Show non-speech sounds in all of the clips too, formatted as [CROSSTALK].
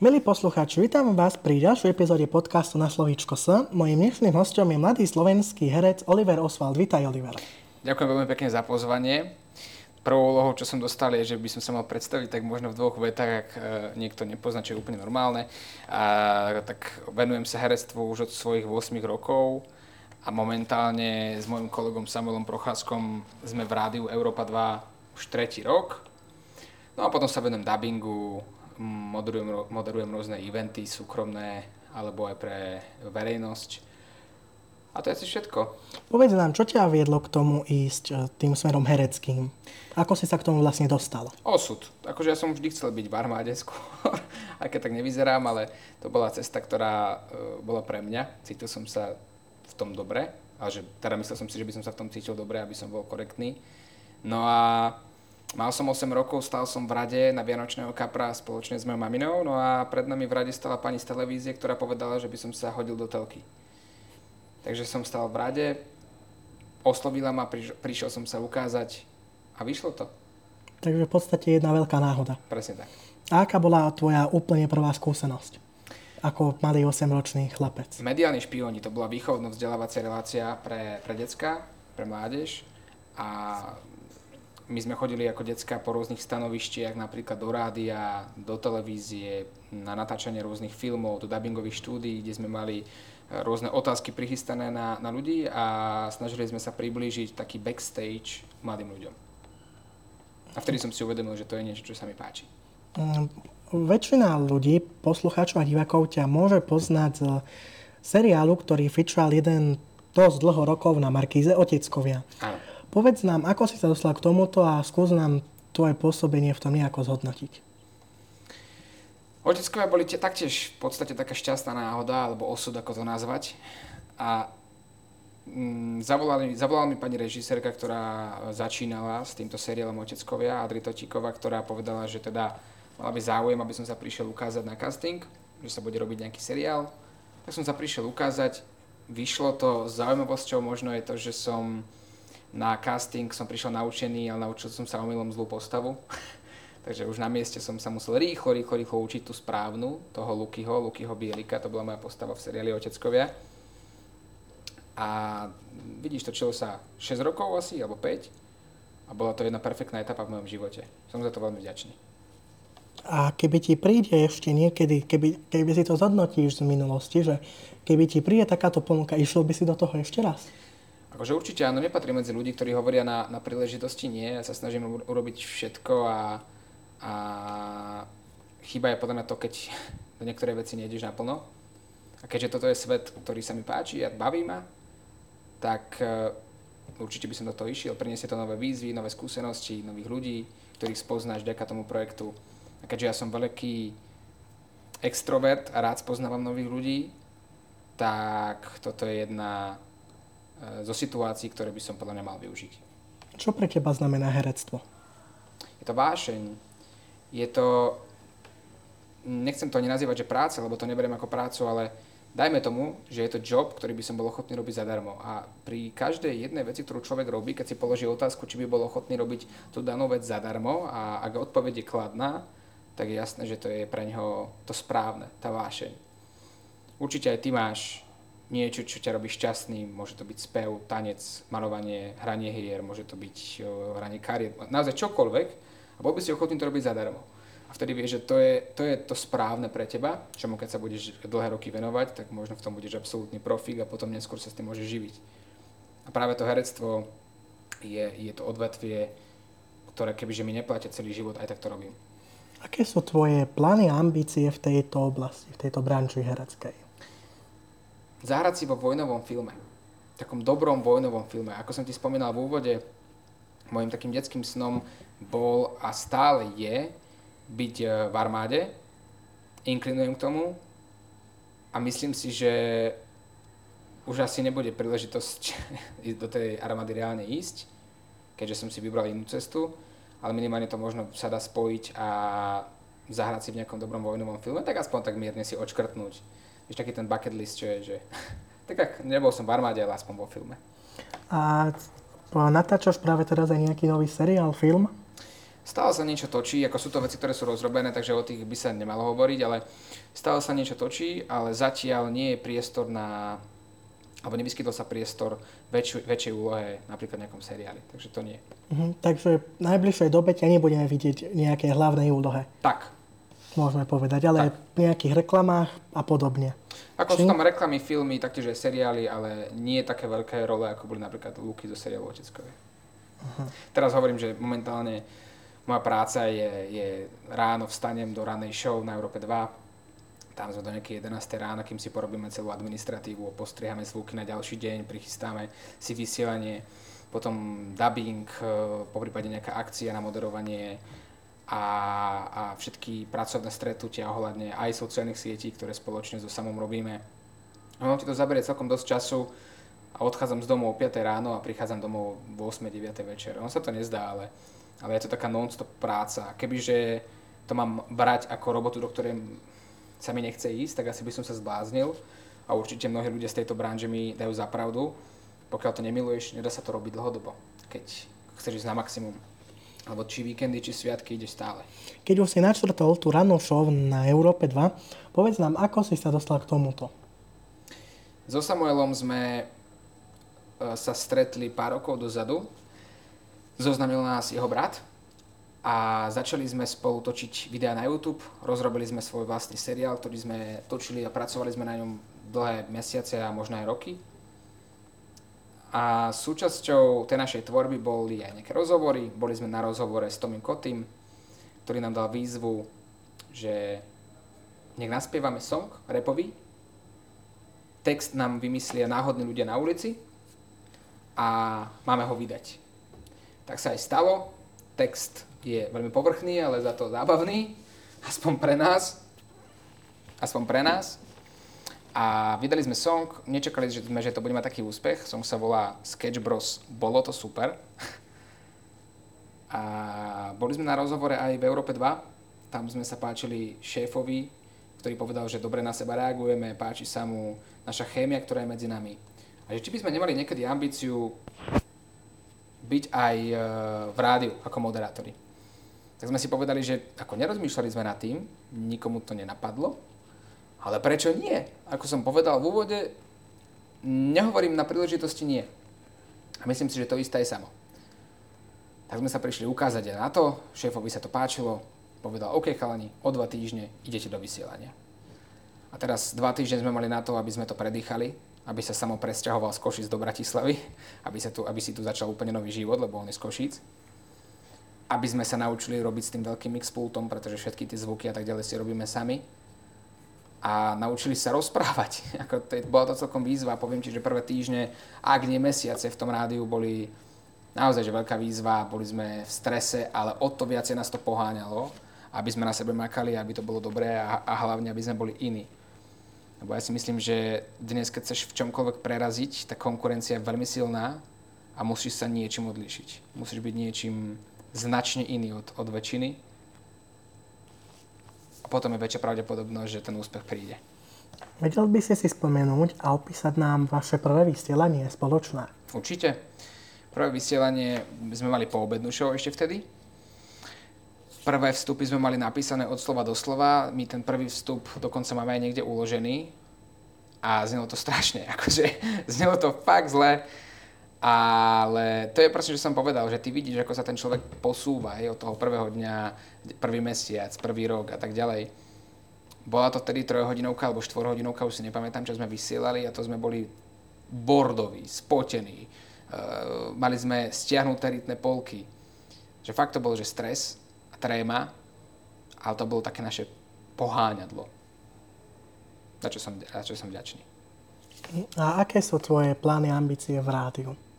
Milí poslucháči, vítam vás pri ďalšej epizóde podcastu na slovíčko S. Mojím dnešným hostom je mladý slovenský herec Oliver Oswald. Vítaj, Oliver. Ďakujem veľmi pekne za pozvanie. Prvou úlohou, čo som dostal, je, že by som sa mal predstaviť tak možno v dvoch vetách, ak e, niekto nepozná, čo je úplne normálne. A, tak venujem sa herectvu už od svojich 8 rokov a momentálne s mojim kolegom Samuelom Procházkom sme v rádiu Európa 2 už tretí rok. No a potom sa venujem dubbingu, moderujem, moderujem rôzne eventy súkromné alebo aj pre verejnosť. A to je asi všetko. Povedz nám, čo ťa viedlo k tomu ísť e, tým smerom hereckým? Ako si sa k tomu vlastne dostal? Osud. Akože ja som vždy chcel byť v armáde skôr, [LAUGHS] aj keď tak nevyzerám, ale to bola cesta, ktorá uh, bola pre mňa. Cítil som sa v tom dobre, ale že, teda myslel som si, že by som sa v tom cítil dobre, aby som bol korektný. No a Mal som 8 rokov, stal som v rade na Vianočného kapra spoločne s mojou maminou, no a pred nami v rade stala pani z televízie, ktorá povedala, že by som sa hodil do telky. Takže som stal v rade, oslovila ma, prišiel som sa ukázať a vyšlo to. Takže v podstate jedna veľká náhoda. Presne tak. A aká bola tvoja úplne prvá skúsenosť? Ako malý 8-ročný chlapec. Mediálni špioni, to bola výchovno-vzdelávacia relácia pre, pre decka, pre mládež. A my sme chodili ako decka po rôznych stanovištiach, napríklad do rádia, do televízie, na natáčanie rôznych filmov, do dubbingových štúdií, kde sme mali e, rôzne otázky prichystané na, na ľudí a snažili sme sa priblížiť taký backstage mladým ľuďom. A vtedy som si uvedomil, že to je niečo, čo sa mi páči. Um, väčšina ľudí, poslucháčov a divákov ťa môže poznať z seriálu, ktorý fičal jeden dosť dlho rokov na Markíze, Oteckovia. Áno. Povedz nám, ako si sa dostal k tomuto a skús nám tvoje pôsobenie v tom nejako zhodnotiť. Oteckovia boli tie, taktiež v podstate taká šťastná náhoda, alebo osud, ako to nazvať. A mm, zavolali, zavolala mi pani režisérka, ktorá začínala s týmto seriálom Oteckovia, Adri Totíková, ktorá povedala, že teda mala by záujem, aby som sa prišiel ukázať na casting, že sa bude robiť nejaký seriál. Tak som sa prišiel ukázať, vyšlo to, zaujímavosťou možno je to, že som na casting som prišiel naučený, ale naučil som sa omylom zlú postavu. [LAUGHS] Takže už na mieste som sa musel rýchlo, rýchlo, rýchlo učiť tú správnu, toho Lukyho, Lukyho Bielika, to bola moja postava v seriáli Oteckovia. A vidíš, točilo sa 6 rokov asi, alebo 5. A bola to jedna perfektná etapa v mojom živote. Som za to veľmi vďačný. A keby ti príde ešte niekedy, keby, keby si to zhodnotíš z minulosti, že keby ti príde takáto ponuka, išiel by si do toho ešte raz? Akože určite áno, nepatrí medzi ľudí, ktorí hovoria na, na príležitosti nie. Ja sa snažím urobiť všetko a, a chyba je podľa mňa to, keď [LAUGHS] do niektoré veci nejdeš naplno. A keďže toto je svet, ktorý sa mi páči a baví ma, tak uh, určite by som do toho išiel. Priniesie to nové výzvy, nové skúsenosti, nových ľudí, ktorých spoznáš vďaka tomu projektu. A keďže ja som veľký extrovert a rád spoznávam nových ľudí, tak toto je jedna E, zo situácií, ktoré by som podľa mňa mal využiť. Čo pre teba znamená herectvo? Je to vášeň. Je to, nechcem to ani nazývať, že práca, lebo to neberiem ako prácu, ale dajme tomu, že je to job, ktorý by som bol ochotný robiť zadarmo. A pri každej jednej veci, ktorú človek robí, keď si položí otázku, či by bol ochotný robiť tú danú vec zadarmo a ak odpoveď je kladná, tak je jasné, že to je pre neho to správne, tá vášeň. Určite aj ty máš niečo, čo ťa robí šťastný. Môže to byť spev, tanec, malovanie, hranie hier, môže to byť hranie kariet, naozaj čokoľvek. A bol by si ochotný to robiť zadarmo. A vtedy vieš, že to je, to je to správne pre teba, čomu keď sa budeš dlhé roky venovať, tak možno v tom budeš absolútny profík a potom neskôr sa s tým môžeš živiť. A práve to herectvo je, je to odvetvie, ktoré kebyže mi neplatia celý život, aj tak to robím. Aké sú tvoje plány a ambície v tejto oblasti, v tejto branži hereckej? Zahrať si vo vojnovom filme. Takom dobrom vojnovom filme. Ako som ti spomínal v úvode, môjim takým detským snom bol a stále je byť e, v armáde. Inklinujem k tomu a myslím si, že už asi nebude príležitosť [LAUGHS] do tej armády reálne ísť, keďže som si vybral inú cestu, ale minimálne to možno sa dá spojiť a zahrať si v nejakom dobrom vojnovom filme, tak aspoň tak mierne si odškrtnúť Víš, taký ten bucket list, čo je, že [LAUGHS] tak ak nebol som v armáde, ale aspoň vo filme. A natáčaš práve teraz aj nejaký nový seriál, film? stále sa niečo točí, ako sú to veci, ktoré sú rozrobené, takže o tých by sa nemalo hovoriť, ale stále sa niečo točí, ale zatiaľ nie je priestor na alebo nevyskytol sa priestor väčš- väčšej úlohe napríklad v nejakom seriáli, takže to nie. Uh-huh. Takže v najbližšej dobe ťa nebudeme vidieť nejaké hlavnej úlohe. Tak. Môžeme povedať, ale tak. v nejakých reklamách a podobne. Ako Či? sú tam reklamy, filmy, taktiež aj seriály, ale nie také veľké role, ako boli napríklad Luky zo seriálu Oteckovej. Uh-huh. Teraz hovorím, že momentálne moja práca je, je ráno vstanem do ranej show na Európe 2. Tam sme do nejakej 11. rána, kým si porobíme celú administratívu, postrihame zvuky na ďalší deň, prichystáme si vysielanie, potom dubbing, e, po prípade nejaká akcia na moderovanie a, a všetky pracovné stretnutia ohľadne aj sociálnych sietí, ktoré spoločne so samom robíme. Ono ti to zaberie celkom dosť času a odchádzam z domu o 5 ráno a prichádzam domov o 8-9 večer. Ono sa to nezdá, ale ale je to taká non-stop práca. Kebyže to mám brať ako robotu, do ktorej sa mi nechce ísť, tak asi by som sa zbláznil a určite mnohí ľudia z tejto branže mi dajú za pravdu. Pokiaľ to nemiluješ, nedá sa to robiť dlhodobo, keď chceš ísť na maximum. Alebo či víkendy, či sviatky ideš stále. Keď už si načrtol tú rannú show na Európe 2, povedz nám, ako si sa dostal k tomuto? So Samuelom sme e, sa stretli pár rokov dozadu Zoznamil nás jeho brat a začali sme spolu točiť videá na YouTube. Rozrobili sme svoj vlastný seriál, ktorý sme točili a pracovali sme na ňom dlhé mesiace a možno aj roky. A súčasťou tej našej tvorby boli aj nejaké rozhovory. Boli sme na rozhovore s Tomim Kotým, ktorý nám dal výzvu, že nech naspievame song repový, text nám vymyslia náhodní ľudia na ulici a máme ho vydať. Tak sa aj stalo. Text je veľmi povrchný, ale za to zábavný. Aspoň pre nás. Aspoň pre nás. A vydali sme song, nečakali sme, že to bude mať taký úspech. Song sa volá Sketch Bros. Bolo to super. A boli sme na rozhovore aj v Európe 2. Tam sme sa páčili šéfovi, ktorý povedal, že dobre na seba reagujeme, páči sa mu naša chémia, ktorá je medzi nami. A že či by sme nemali niekedy ambíciu byť aj e, v rádiu ako moderátori. Tak sme si povedali, že ako nerozmýšľali sme nad tým, nikomu to nenapadlo, ale prečo nie? Ako som povedal v úvode, nehovorím na príležitosti nie. A myslím si, že to isté je samo. Tak sme sa prišli ukázať aj na to, šéfovi sa to páčilo, povedal, OK chalani, o dva týždne idete do vysielania. A teraz dva týždne sme mali na to, aby sme to predýchali, aby sa samo presťahoval z Košic do Bratislavy, aby, sa tu, aby si tu začal úplne nový život, lebo on je z Košic. Aby sme sa naučili robiť s tým veľkým mixpultom, pretože všetky tie zvuky a tak ďalej si robíme sami. A naučili sa rozprávať. [LAUGHS] Ako to je, bola to celkom výzva. Poviem ti, že prvé týždne, ak nie mesiace v tom rádiu boli naozaj že veľká výzva. Boli sme v strese, ale o to viacej nás to poháňalo, aby sme na sebe makali, aby to bolo dobré a, a hlavne, aby sme boli iní. Lebo ja si myslím, že dnes, keď chceš v čomkoľvek preraziť, tá konkurencia je veľmi silná a musíš sa niečím odlišiť. Musíš byť niečím značne iný od, od väčšiny. Potom je väčšia pravdepodobnosť, že ten úspech príde. Vedel by si si spomenúť a opísať nám vaše prvé vysielanie spoločné? Určite. Prvé vysielanie sme mali po obednú show ešte vtedy prvé vstupy sme mali napísané od slova do slova. My ten prvý vstup dokonca máme aj niekde uložený. A znelo to strašne, [LAUGHS] akože znelo to fakt zle. Ale to je proste, že som povedal, že ty vidíš, ako sa ten človek posúva aj od toho prvého dňa, prvý mesiac, prvý rok a tak ďalej. Bola to vtedy trojhodinovka alebo štvorhodinovka, už si nepamätám, čo sme vysielali a to sme boli bordoví, spotení. Uh, mali sme stiahnuté rytné polky. Že fakt to bol, že stres tréma, ale to bolo také naše poháňadlo. Za čo som, za čo som vďačný. A aké sú tvoje plány a ambície v rádiu?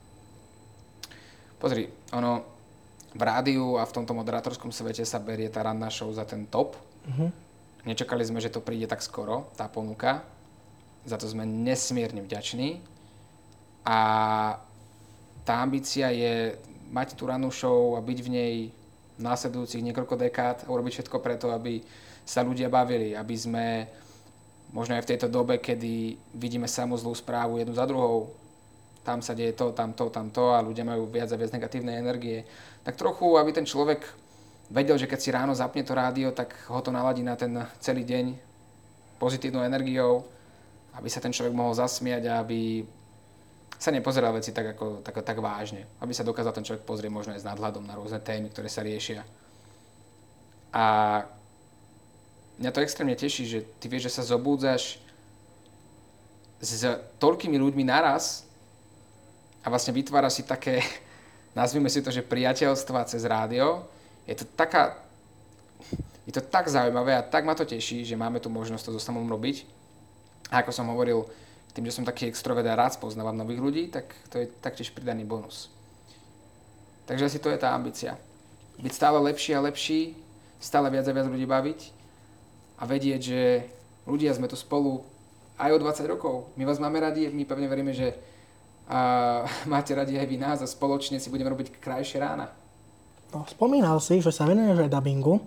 Pozri, ono v rádiu a v tomto moderátorskom svete sa berie tá ranná show za ten top. Uh-huh. Nečakali sme, že to príde tak skoro, tá ponuka. Za to sme nesmierne vďační. A tá ambícia je mať tú rannú show a byť v nej následujúcich niekoľko dekád a urobiť všetko preto, aby sa ľudia bavili, aby sme možno aj v tejto dobe, kedy vidíme samú zlú správu jednu za druhou, tam sa deje to, tam to, tam to a ľudia majú viac a viac negatívnej energie, tak trochu, aby ten človek vedel, že keď si ráno zapne to rádio, tak ho to naladí na ten celý deň pozitívnou energiou, aby sa ten človek mohol zasmiať a aby sa nepozeral veci tak, ako, tak, tak vážne. Aby sa dokázal ten človek pozrieť možno aj s nadhľadom na rôzne témy, ktoré sa riešia. A mňa to extrémne teší, že ty vieš, že sa zobúdzaš s toľkými ľuďmi naraz a vlastne vytvára si také, [LAUGHS] nazvime si to, že priateľstva cez rádio. Je to taká, je to tak zaujímavé a tak ma to teší, že máme tu možnosť to so samom robiť. A ako som hovoril, tým, že som taký extrovert a rád spoznávam nových ľudí, tak to je taktiež pridaný bonus. Takže asi to je tá ambícia. Byť stále lepší a lepší, stále viac a viac ľudí baviť a vedieť, že ľudia sme tu spolu aj o 20 rokov. My vás máme radi, my pevne veríme, že a [LAUGHS] máte radi aj vy nás a spoločne si budeme robiť krajšie rána. No, spomínal si, že sa venuješ aj dubbingu.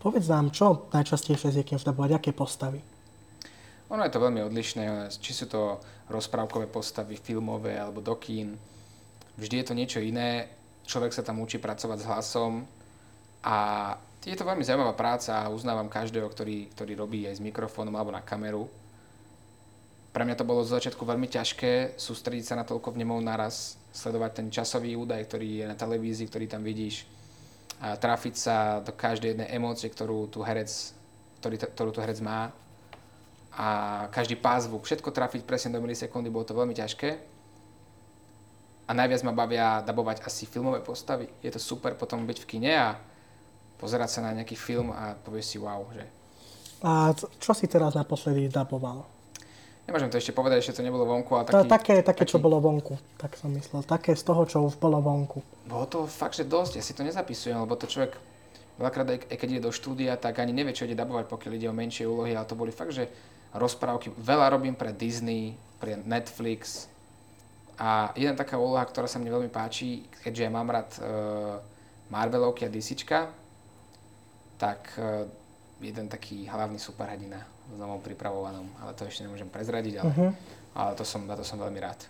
Povedz nám, čo najčastejšie zvykneš zdabovať, aké postavy? Ono je to veľmi odlišné, či sú to rozprávkové postavy, filmové alebo do kín. Vždy je to niečo iné, človek sa tam učí pracovať s hlasom a je to veľmi zaujímavá práca a uznávam každého, ktorý, ktorý robí aj s mikrofónom alebo na kameru pre mňa to bolo z začiatku veľmi ťažké sústrediť sa na toľko vnemov naraz, sledovať ten časový údaj, ktorý je na televízii, ktorý tam vidíš, a trafiť sa do každej jednej emócie, ktorú tu herec, ktorý, ktorú tu herec má a každý pázvuk, všetko trafiť presne do milisekundy, bolo to veľmi ťažké. A najviac ma bavia dabovať asi filmové postavy. Je to super potom byť v kine a pozerať sa na nejaký film a povieš si wow, že... A čo si teraz naposledy daboval? Nemôžem to ešte povedať, ešte to nebolo vonku. Ale taký, také, také taký... čo bolo vonku, tak som myslel. Také z toho, čo už bolo vonku. Bolo to fakt, že dosť. Ja si to nezapisujem, lebo to človek veľakrát, aj keď ide do štúdia, tak ani nevie, čo ide dabovať, pokiaľ ide o menšie úlohy, ale to boli fakt, že rozprávky. Veľa robím pre Disney, pre Netflix. A jedna taká úloha, ktorá sa mne veľmi páči, keďže ja mám rád uh, Marvelovky a DCčka, tak uh, jeden taký hlavný superhrdina s domov pripravovanom, ale to ešte nemôžem prezradiť, ale, uh-huh. ale to som, na to som veľmi rád.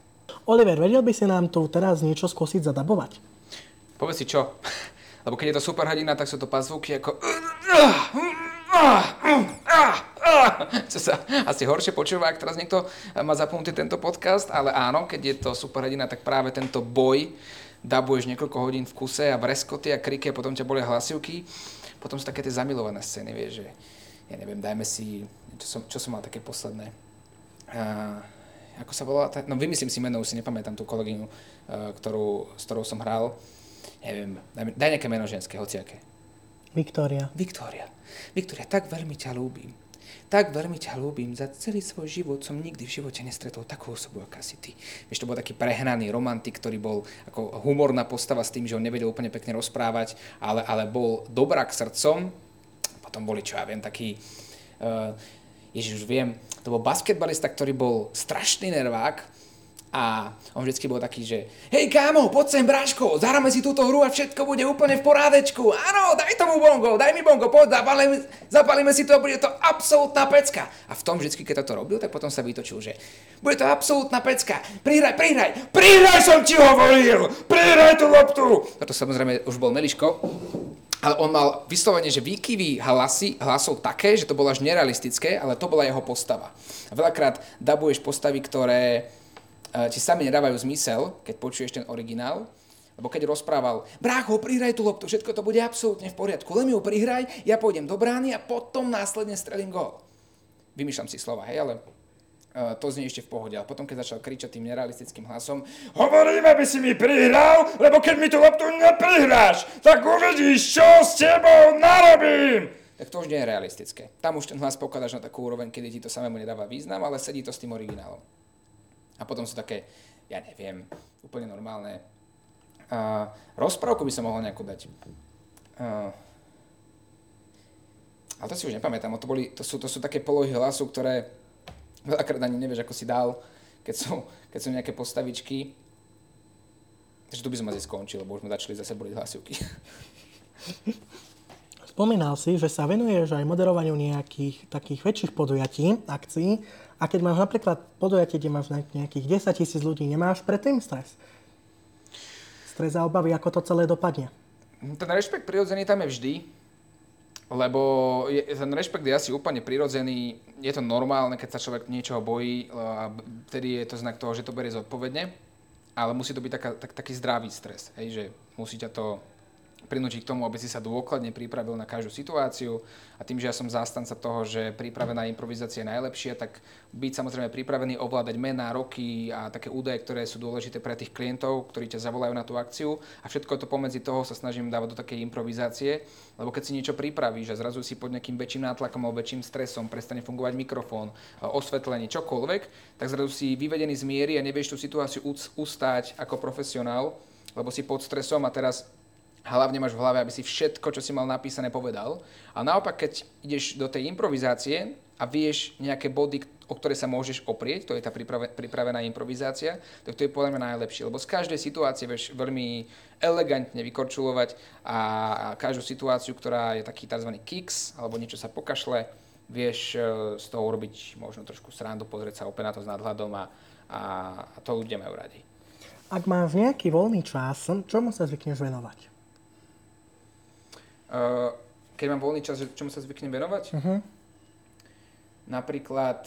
Oliver, vedel by si nám tu teraz niečo skúsiť zadabovať? Povedz si čo, [LAUGHS] lebo keď je to super hrdina, tak sú to pazvuky ako... [LAUGHS] Čo sa asi horšie počúva, ak teraz niekto má zapnutý tento podcast, ale áno, keď je to super hrdina, tak práve tento boj dabuješ niekoľko hodín v kuse a vreskoty a kriky a potom ťa bolia hlasivky. Potom sú také tie zamilované scény, vieš, že ja neviem, dajme si, čo som, čo som mal také posledné. Uh, ako sa volá? No vymyslím si meno, už si nepamätám tú kolegyňu, uh, ktorú, s ktorou som hral. Neviem, daj, daj nejaké meno ženské, hociaké. Viktória. Viktória. Viktória, tak veľmi ťa ľúbim. Tak veľmi ťa ľúbim. Za celý svoj život som nikdy v živote nestretol takú osobu, aká si ty. Vieš, to bol taký prehnaný romantik, ktorý bol ako humorná postava s tým, že on nevedel úplne pekne rozprávať, ale, ale bol dobrák srdcom, potom boli, čo ja viem, taký, uh, Ježiš, už viem, to bol basketbalista, ktorý bol strašný nervák, a on vždycky bol taký, že hej kámo, poď sem bráško, zahráme si túto hru a všetko bude úplne v porádečku. Áno, daj tomu bongo, daj mi bongo, poď, zapalíme, zapalíme si to bude to absolútna pecka. A v tom vždycky, keď toto robil, tak potom sa vytočil, že bude to absolútna pecka. Prihraj, prihraj, prihraj som ti hovoril, prihraj tú loptu. Toto samozrejme už bol Meliško, ale on mal vyslovene, že výkyvy hlasy, hlasov také, že to bolo až nerealistické, ale to bola jeho postava. Veľakrát dabuješ postavy, ktoré ti sami nedávajú zmysel, keď počuješ ten originál, lebo keď rozprával, brácho, prihraj tú loptu, všetko to bude absolútne v poriadku, len ju prihraj, ja pôjdem do brány a potom následne strelím gól. Vymýšľam si slova, hej, ale Uh, to znie ešte v pohode. A potom, keď začal kričať tým nerealistickým hlasom, hovorím, aby si mi prihral, lebo keď mi tú loptu neprihráš, tak uvidíš, čo s tebou narobím. Tak to už nie je realistické. Tam už ten hlas pokladáš na takú úroveň, kedy ti to samému nedáva význam, ale sedí to s tým originálom. A potom sú také, ja neviem, úplne normálne. Uh, rozprávku by som mohol nejako dať. Uh, ale to si už nepamätám, to, boli, to, sú, to sú také polohy hlasu, ktoré Veľakrát ani nevieš, ako si dal, keď sú, keď sú nejaké postavičky. Takže tu by som asi skončil, lebo už sme začali zase boliť hlasivky. [LAUGHS] Spomínal si, že sa venuješ aj moderovaniu nejakých takých väčších podujatí, akcií. A keď máš napríklad podujatie, kde máš nejakých 10 tisíc ľudí, nemáš predtým stres? Stres a obavy, ako to celé dopadne? Ten rešpekt prirodzený tam je vždy, lebo je, ten rešpekt je asi úplne prirodzený, je to normálne, keď sa človek niečoho bojí a vtedy je to znak toho, že to berie zodpovedne, ale musí to byť taká, tak, taký zdravý stres, hej, že musí ťa to prinútiť k tomu, aby si sa dôkladne pripravil na každú situáciu. A tým, že ja som zástanca toho, že prípravená improvizácia je najlepšia, tak byť samozrejme pripravený ovládať mená, roky a také údaje, ktoré sú dôležité pre tých klientov, ktorí ťa zavolajú na tú akciu. A všetko to pomedzi toho sa snažím dávať do takej improvizácie, lebo keď si niečo pripravíš a zrazu si pod nejakým väčším nátlakom alebo väčším stresom, prestane fungovať mikrofón, osvetlenie, čokoľvek, tak zrazu si vyvedený z miery a nevieš tú situáciu ustáť ako profesionál, lebo si pod stresom a teraz hlavne máš v hlave, aby si všetko, čo si mal napísané, povedal. A naopak, keď ideš do tej improvizácie a vieš nejaké body, o ktoré sa môžeš oprieť, to je tá pripravená improvizácia, tak to je podľa mňa najlepšie. Lebo z každej situácie vieš veľmi elegantne vykorčulovať a každú situáciu, ktorá je taký tzv. kicks, alebo niečo sa pokašle, vieš e, z toho urobiť možno trošku srandu, pozrieť sa opäť na to s nadhľadom a, a, a to ľudia majú radi. Ak máš nejaký voľný čas, čomu sa zvykneš venovať? Uh, keď mám voľný čas, čomu sa zvyknem venovať? Uh-huh. Napríklad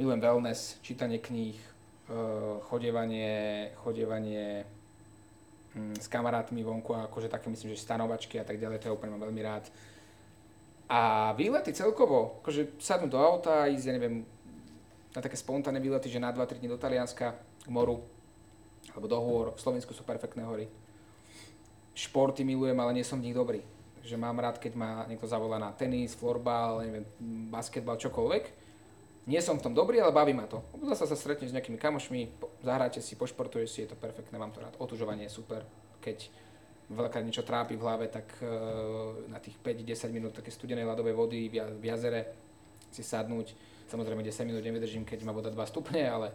milujem wellness, čítanie kníh, uh, chodevanie, chodevanie um, s kamarátmi vonku, akože také myslím, že stanovačky a tak ďalej, to ja úplne mám veľmi rád. A výlety celkovo, akože sadnúť do auta, ísť, ja neviem, na také spontánne výlety, že na 2-3 dní do Talianska, k moru, alebo do hôr, v Slovensku sú perfektné hory športy milujem, ale nie som v nich dobrý. Že mám rád, keď ma niekto zavolá na tenis, florbal, neviem, basketbal, čokoľvek. Nie som v tom dobrý, ale baví ma to. Zase sa stretneš s nejakými kamošmi, zahráte si, pošportuješ si, je to perfektné, mám to rád. Otužovanie je super. Keď veľká niečo trápi v hlave, tak e, na tých 5-10 minút také studenej ľadovej vody v jazere si sadnúť. Samozrejme 10 minút nevydržím, keď má voda 2 stupne, ale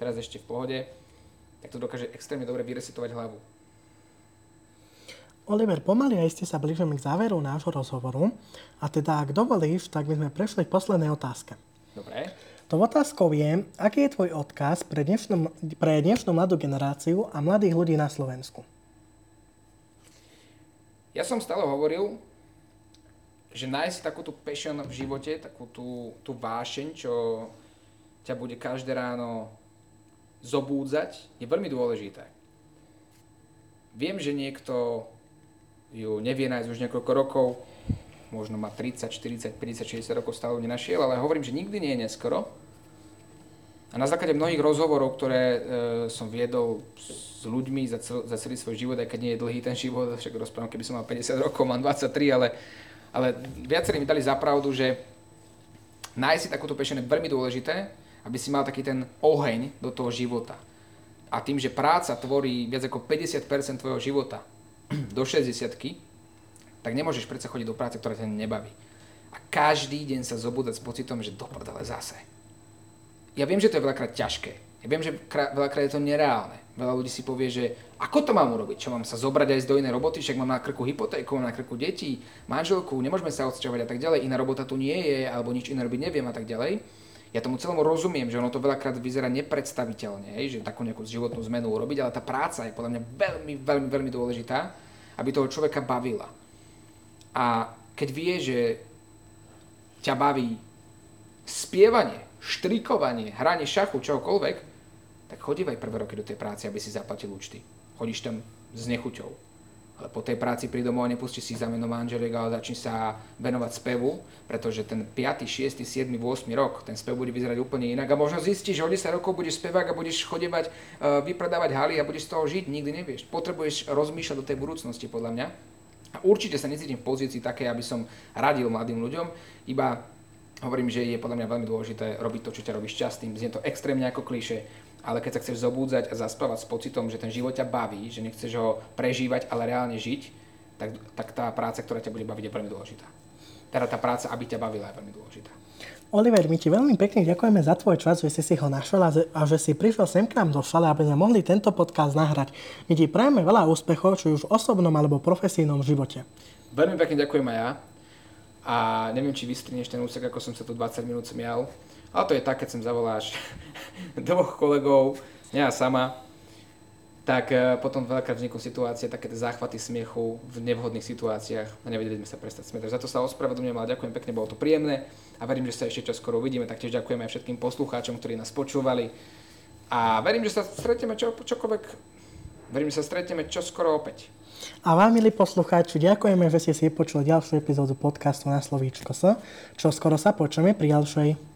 teraz ešte v pohode. Tak to dokáže extrémne dobre vyresetovať hlavu. Oliver, pomaly aj ste sa blížime k záveru nášho rozhovoru. A teda, ak dovolíš, tak by sme prešli k poslednej otázke. Dobre. To otázkou je, aký je tvoj odkaz pre dnešnú, pre dnešnú mladú generáciu a mladých ľudí na Slovensku? Ja som stále hovoril, že nájsť takú tú passion v živote, takú tú, tú vášeň, čo ťa bude každé ráno zobúdzať, je veľmi dôležité. Viem, že niekto ju nevie nájsť už niekoľko rokov, možno má 30, 40, 50, 60 rokov stále nenašiel, ale hovorím, že nikdy nie je neskoro. A na základe mnohých rozhovorov, ktoré e, som viedol s ľuďmi za, cel, za celý svoj život, aj keď nie je dlhý ten život, [LAUGHS] však rozprávam, keby som mal 50 rokov, mám 23, ale, ale viacerí mi dali zapravdu, že nájsť si takúto pešenie je veľmi dôležité, aby si mal taký ten oheň do toho života. A tým, že práca tvorí viac ako 50% tvojho života, [CLEARS THROAT] do 60 tak nemôžeš predsa chodiť do práce, ktorá ťa nebaví. A každý deň sa zobúdať s pocitom, že do prdele zase. Ja viem, že to je veľakrát ťažké. Ja viem, že veľakrát je to nereálne. Veľa ľudí si povie, že ako to mám urobiť? Čo mám sa zobrať aj z do inej roboty? Však mám na krku hypotéku, mám na krku detí, manželku, nemôžeme sa odsťahovať a tak ďalej. Iná robota tu nie je, alebo nič iné robiť neviem a tak ďalej. Ja tomu celému rozumiem, že ono to veľakrát vyzerá nepredstaviteľne, hej, že takú nejakú životnú zmenu urobiť, ale tá práca je podľa mňa veľmi, veľmi, veľmi dôležitá aby toho človeka bavila. A keď vie, že ťa baví spievanie, štrikovanie, hranie šachu, čokoľvek, tak chodívaj prvé roky do tej práce, aby si zaplatil účty. Chodíš tam s nechuťou po tej práci pri domov nepustí si za meno manželiek, ale začni sa venovať spevu, pretože ten 5., 6., 7., 8. rok, ten spev bude vyzerať úplne inak a možno zistíš, že o 10 rokov budeš spevák a budeš chodevať, uh, vypredávať haly a budeš z toho žiť, nikdy nevieš. Potrebuješ rozmýšľať do tej budúcnosti, podľa mňa. A určite sa necítim v pozícii také, aby som radil mladým ľuďom, iba hovorím, že je podľa mňa veľmi dôležité robiť to, čo ťa robí šťastným. Znie to extrémne ako kliše, ale keď sa chceš zobúdzať a zaspávať s pocitom, že ten život ťa baví, že nechceš ho prežívať, ale reálne žiť, tak, tak tá práca, ktorá ťa bude baviť, je veľmi dôležitá. Teda tá práca, aby ťa bavila, je veľmi dôležitá. Oliver, my ti veľmi pekne ďakujeme za tvoj čas, že si si ho našiel a, že si prišiel sem k nám do šale, aby sme mohli tento podcast nahrať. My ti prajeme veľa úspechov, či už v osobnom alebo profesijnom živote. Veľmi pekne ďakujem aj ja. A neviem, či vystrihneš ten úsek, ako som sa tu 20 minút smial. Ale to je tak, keď sem zavoláš [LAUGHS] dvoch kolegov, ja sama. tak e, potom veľká vzniknú situácie, také záchvaty smiechu v nevhodných situáciách a nevedeli sme sa prestať smiať. Za to sa ospravedlňujem, ale ďakujem pekne, bolo to príjemné a verím, že sa ešte čoskoro uvidíme. Taktiež ďakujem aj všetkým poslucháčom, ktorí nás počúvali a verím, že sa stretneme čo, čokoľvek, verím, že sa stretneme čoskoro opäť. A vám, milí poslucháči, ďakujeme, že ste si počuli ďalšiu epizódu podcastu na slovíčko S, čo skoro sa počujeme pri ďalšej.